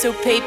so paper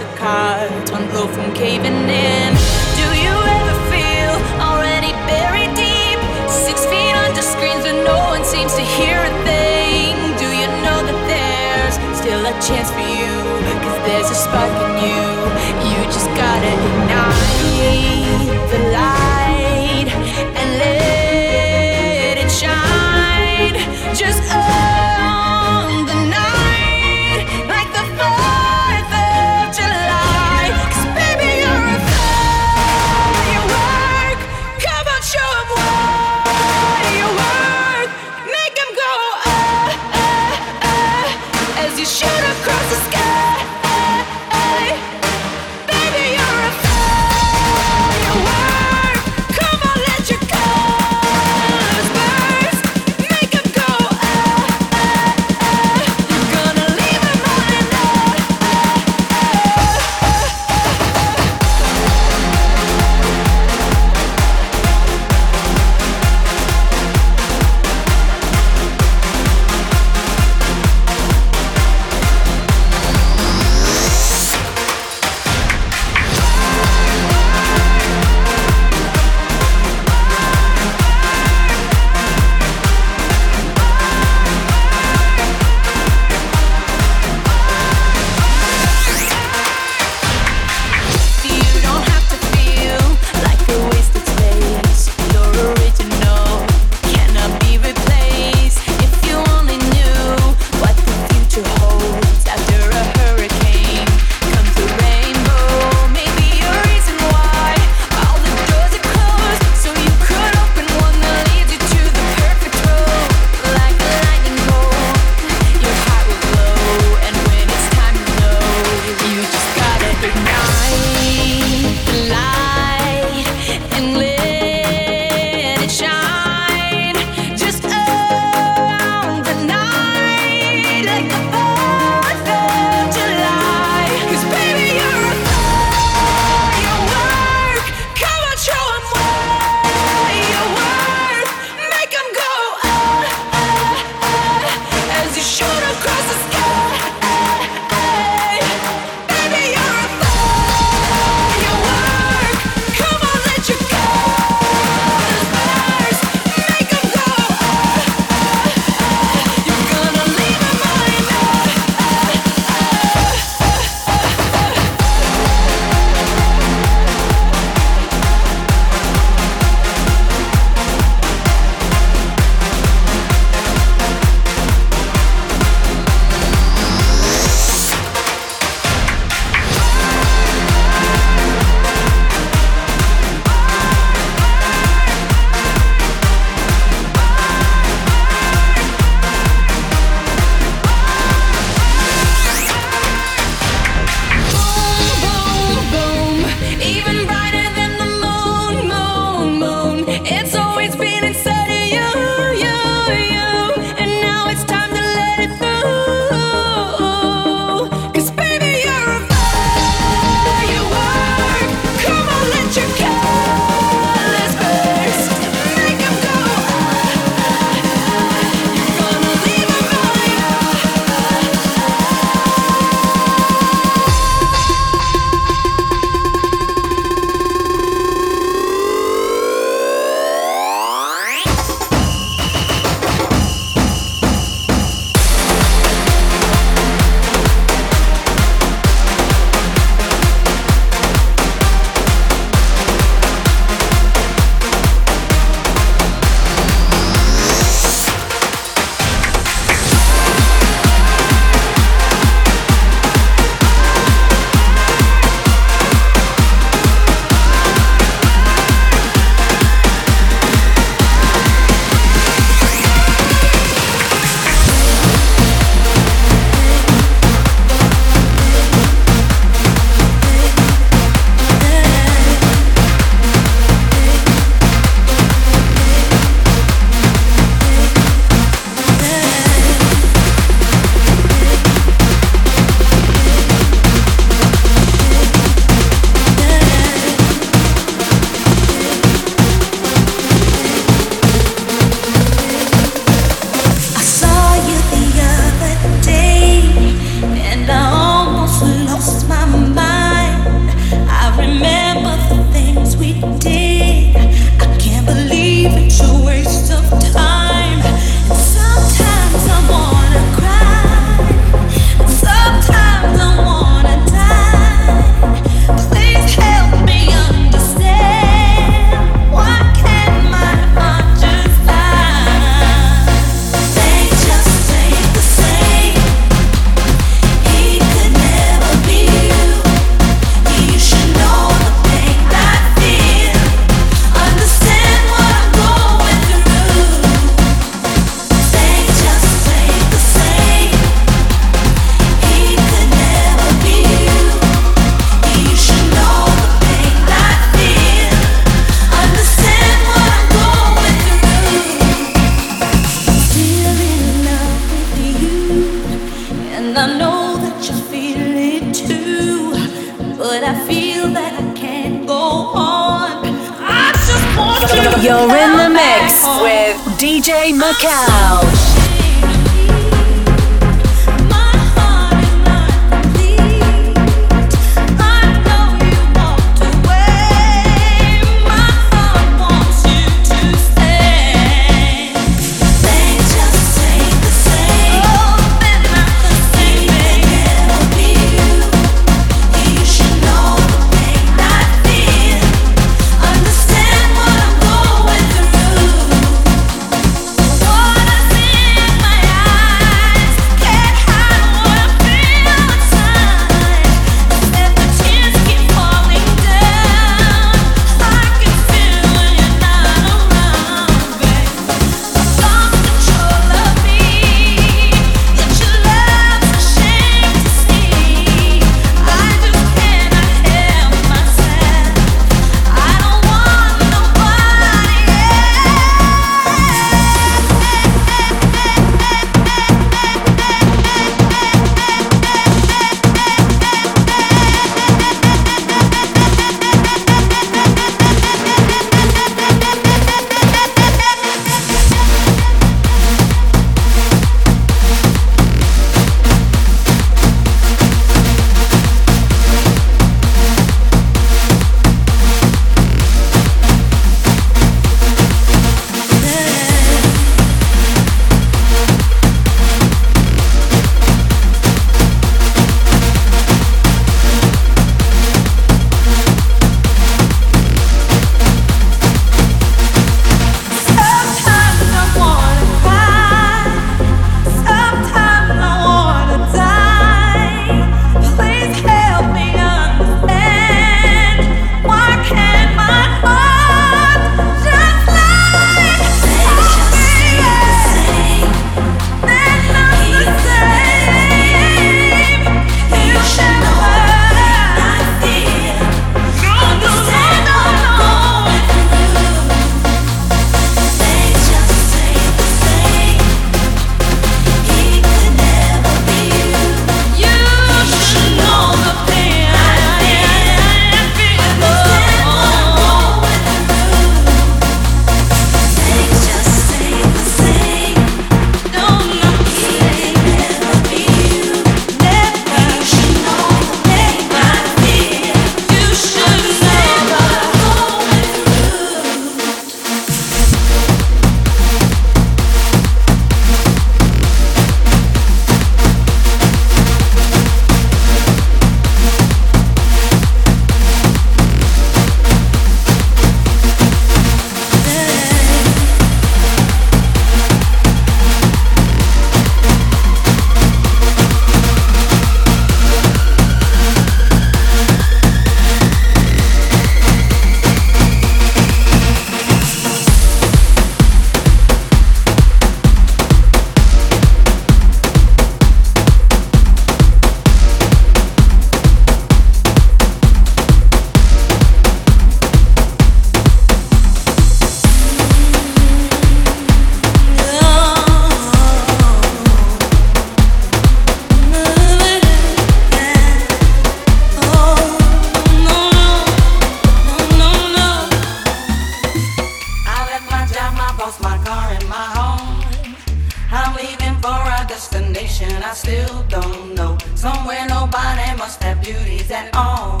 for our destination, I still don't know. Somewhere nobody must have beauties at all.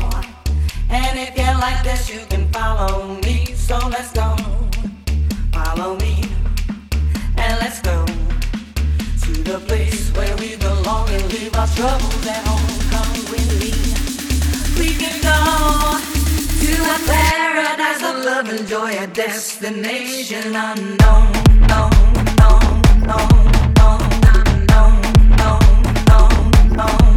And if you like this, you can follow me. So let's go. Follow me. And let's go to the place where we belong and leave our troubles at home. Come with me. We can go to a paradise of love and joy, a destination unknown, known, known, known. Oh.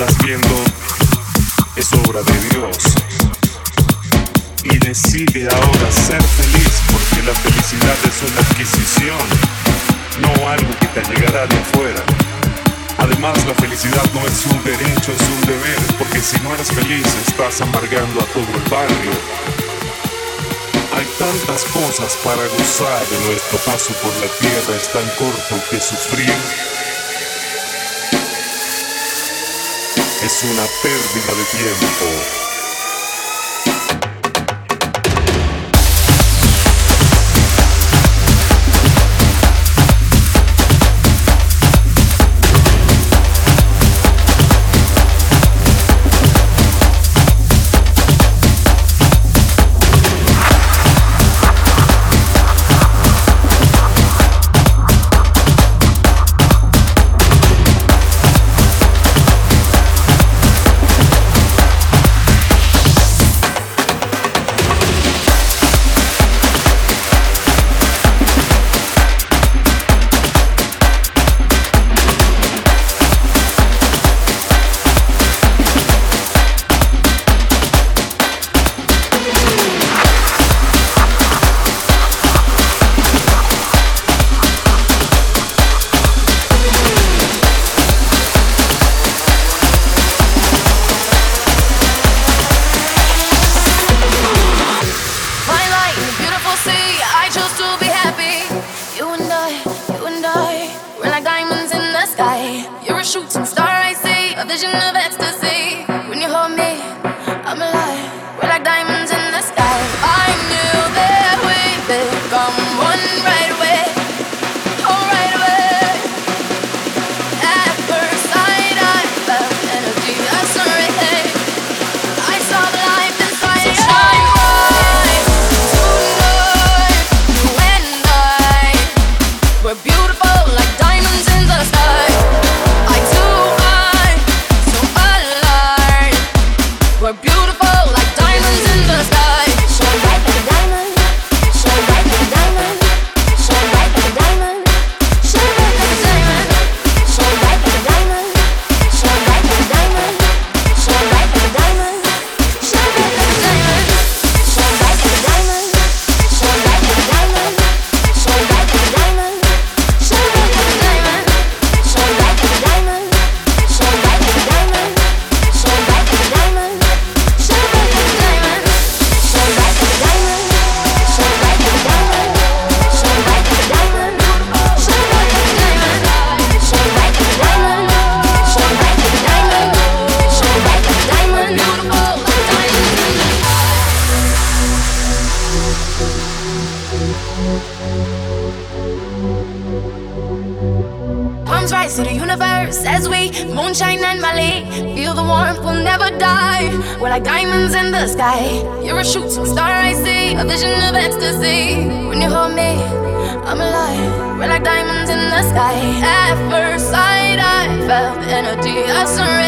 Estás viendo es obra de Dios. Y decide ahora ser feliz porque la felicidad es una adquisición, no algo que te llegará de afuera. Además, la felicidad no es un derecho, es un deber, porque si no eres feliz estás amargando a todo el barrio. Hay tantas cosas para gozar de nuestro paso por la tierra, es tan corto que sufrir es una pérdida de tiempo.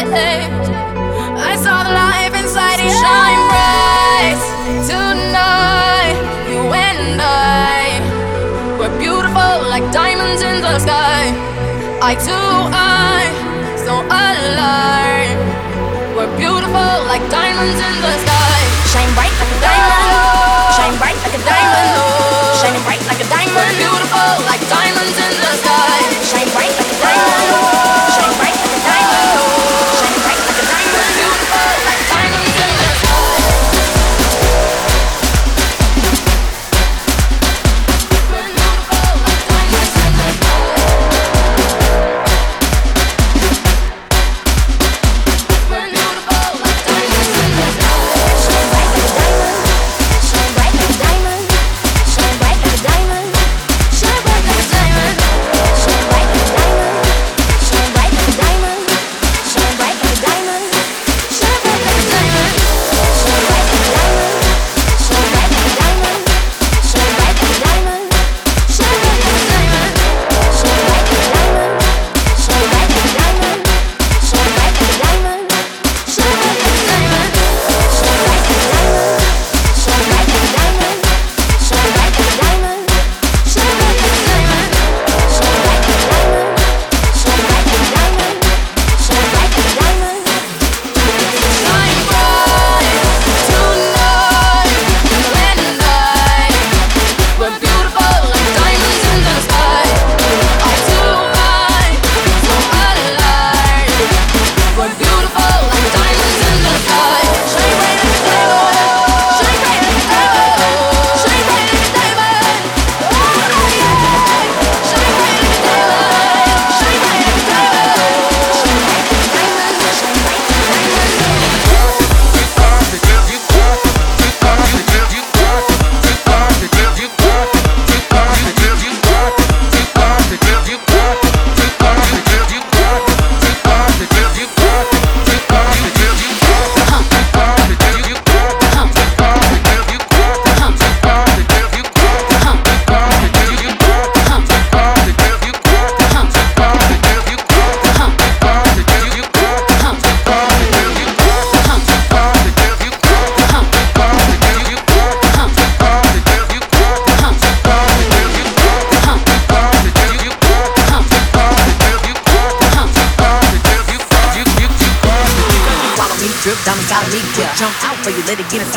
I saw the life inside you shine bright tonight. You and I were beautiful like diamonds in the sky. To so alive. We're beautiful like diamonds in the sky. Shine bright like a diamond. Oh. Shine bright like a diamond. Oh. Shining bright like a diamond. We're beautiful like diamonds.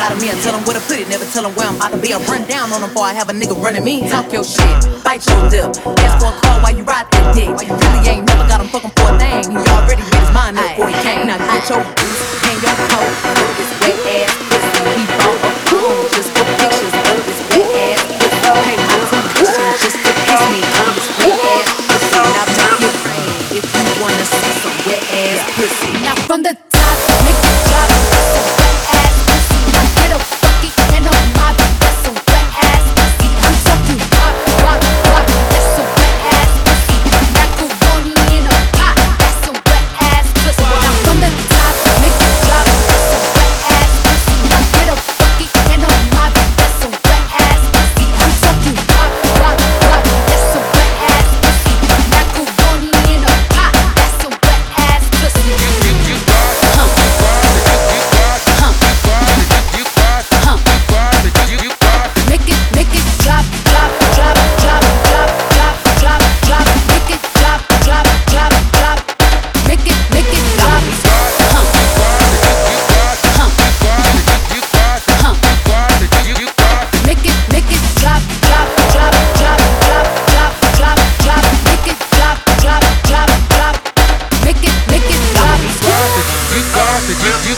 Inside of me. I tell them where to put it, never tell them where I'm about to be. I run down on them before I have a nigga running me. Talk your shit, bite your lip. Ask for a call while you ride that dick. You really ain't never got him fucking for a thing. He already made his mind up before he came. Now get your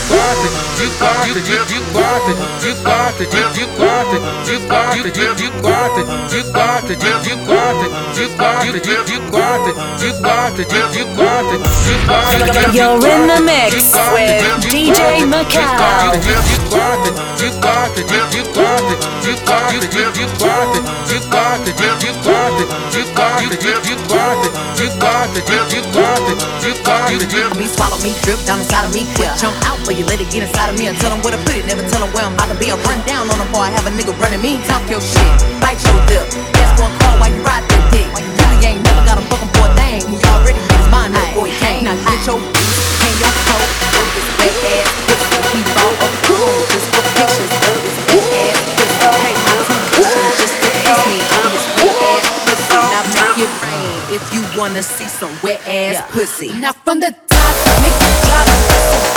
Yeah. You're in the mix with DJ Macau. Me swallow me, drip down inside of me. Jump out for you, let it get inside of me. And tell them where to put it, never tell them where I'm about to be. I run down on them before I have a nigga running me. Talk your shit, bite your lip. For a call while you ride that dick. You really ain't never got him fucking a thing. He already made his mind up he came. Now get your boots, hang your coat. With this wet ass pussy, he bought a just for pictures of this wet ass pussy. Hey, my tuition just to kiss me on this wet ass pussy. Now make it rain if you wanna see some wet ass pussy. Now from the top, make it drop.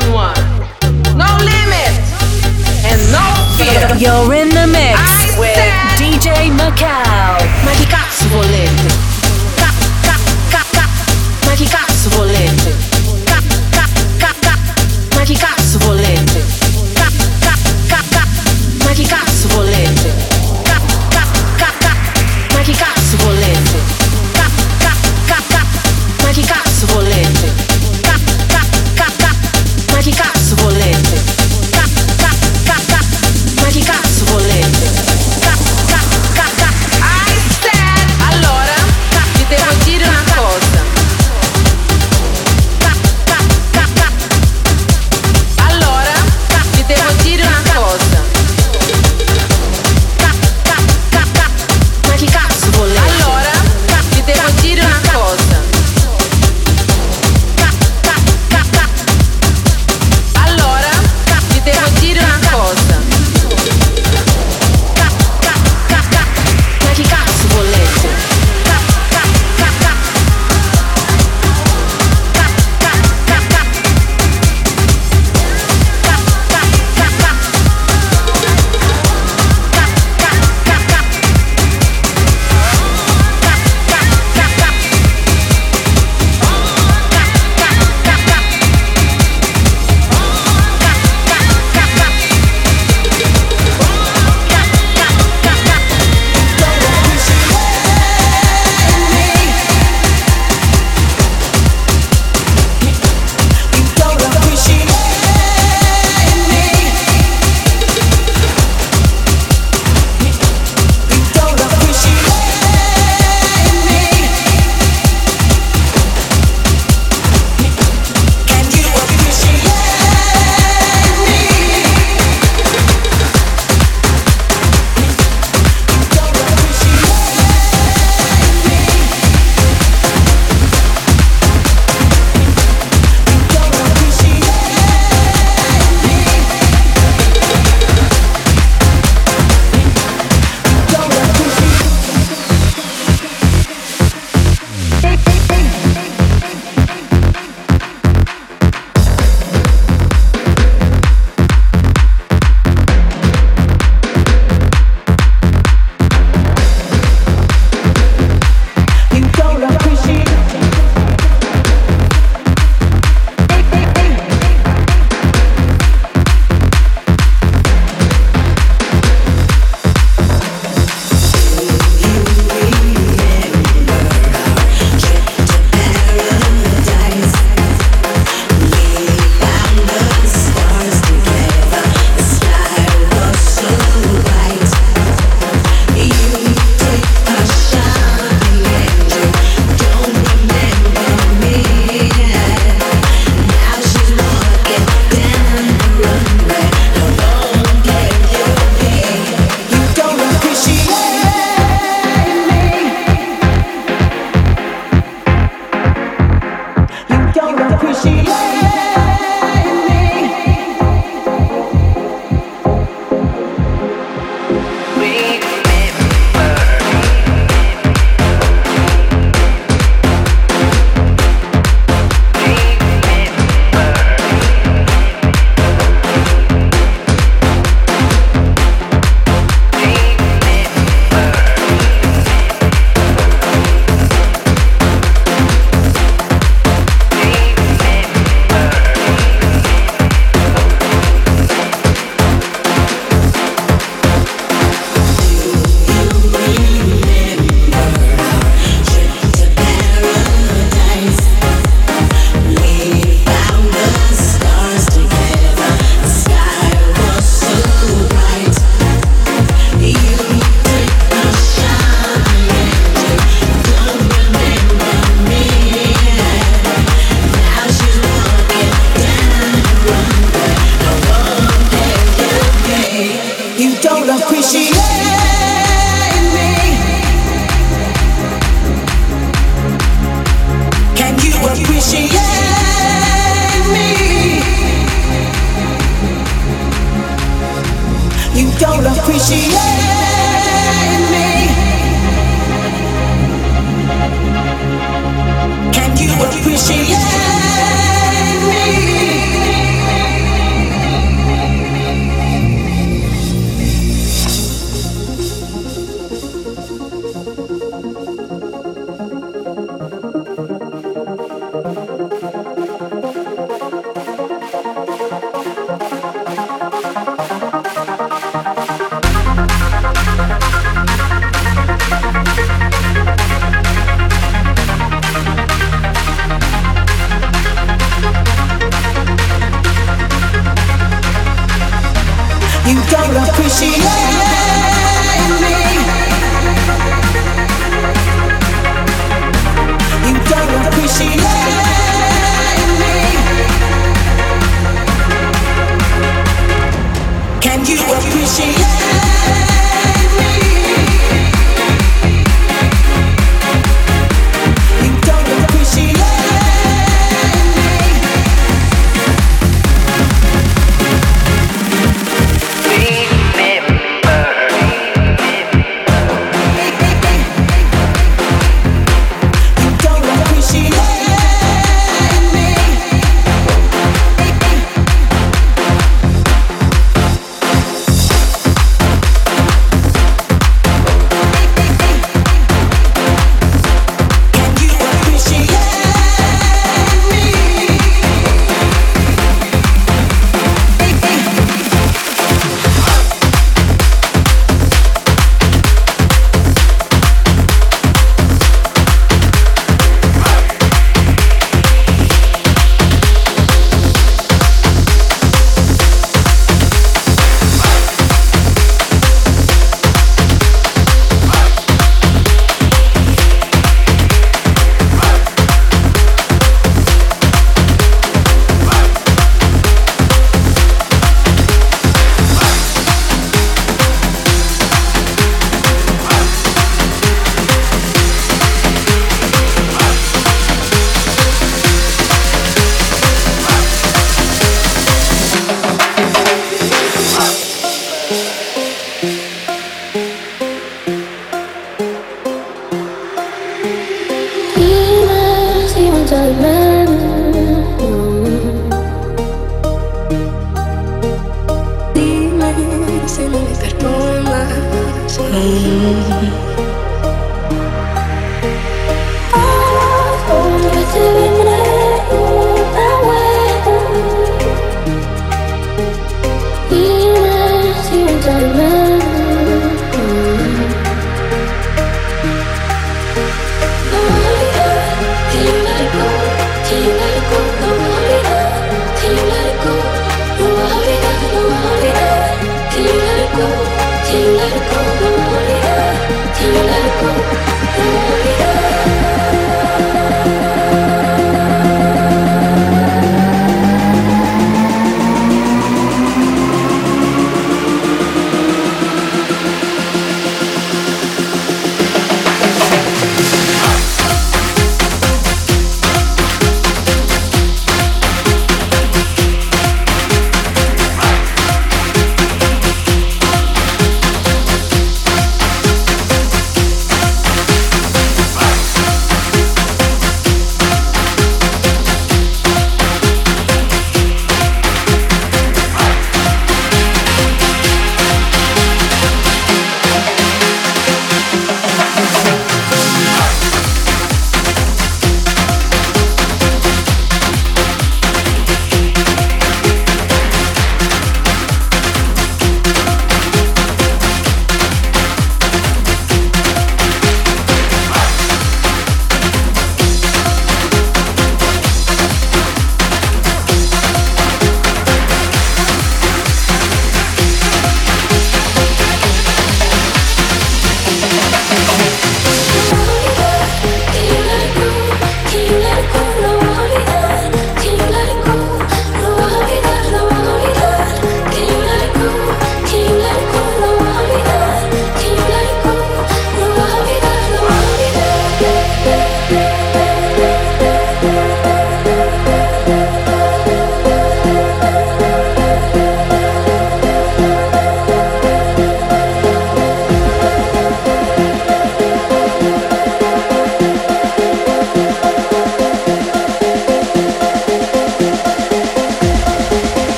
on one. No limit and no fear. You're in the mix I with said, DJ Macau. Ma chi cazzo volete? Ca, ca, ca, ca. Ma chi?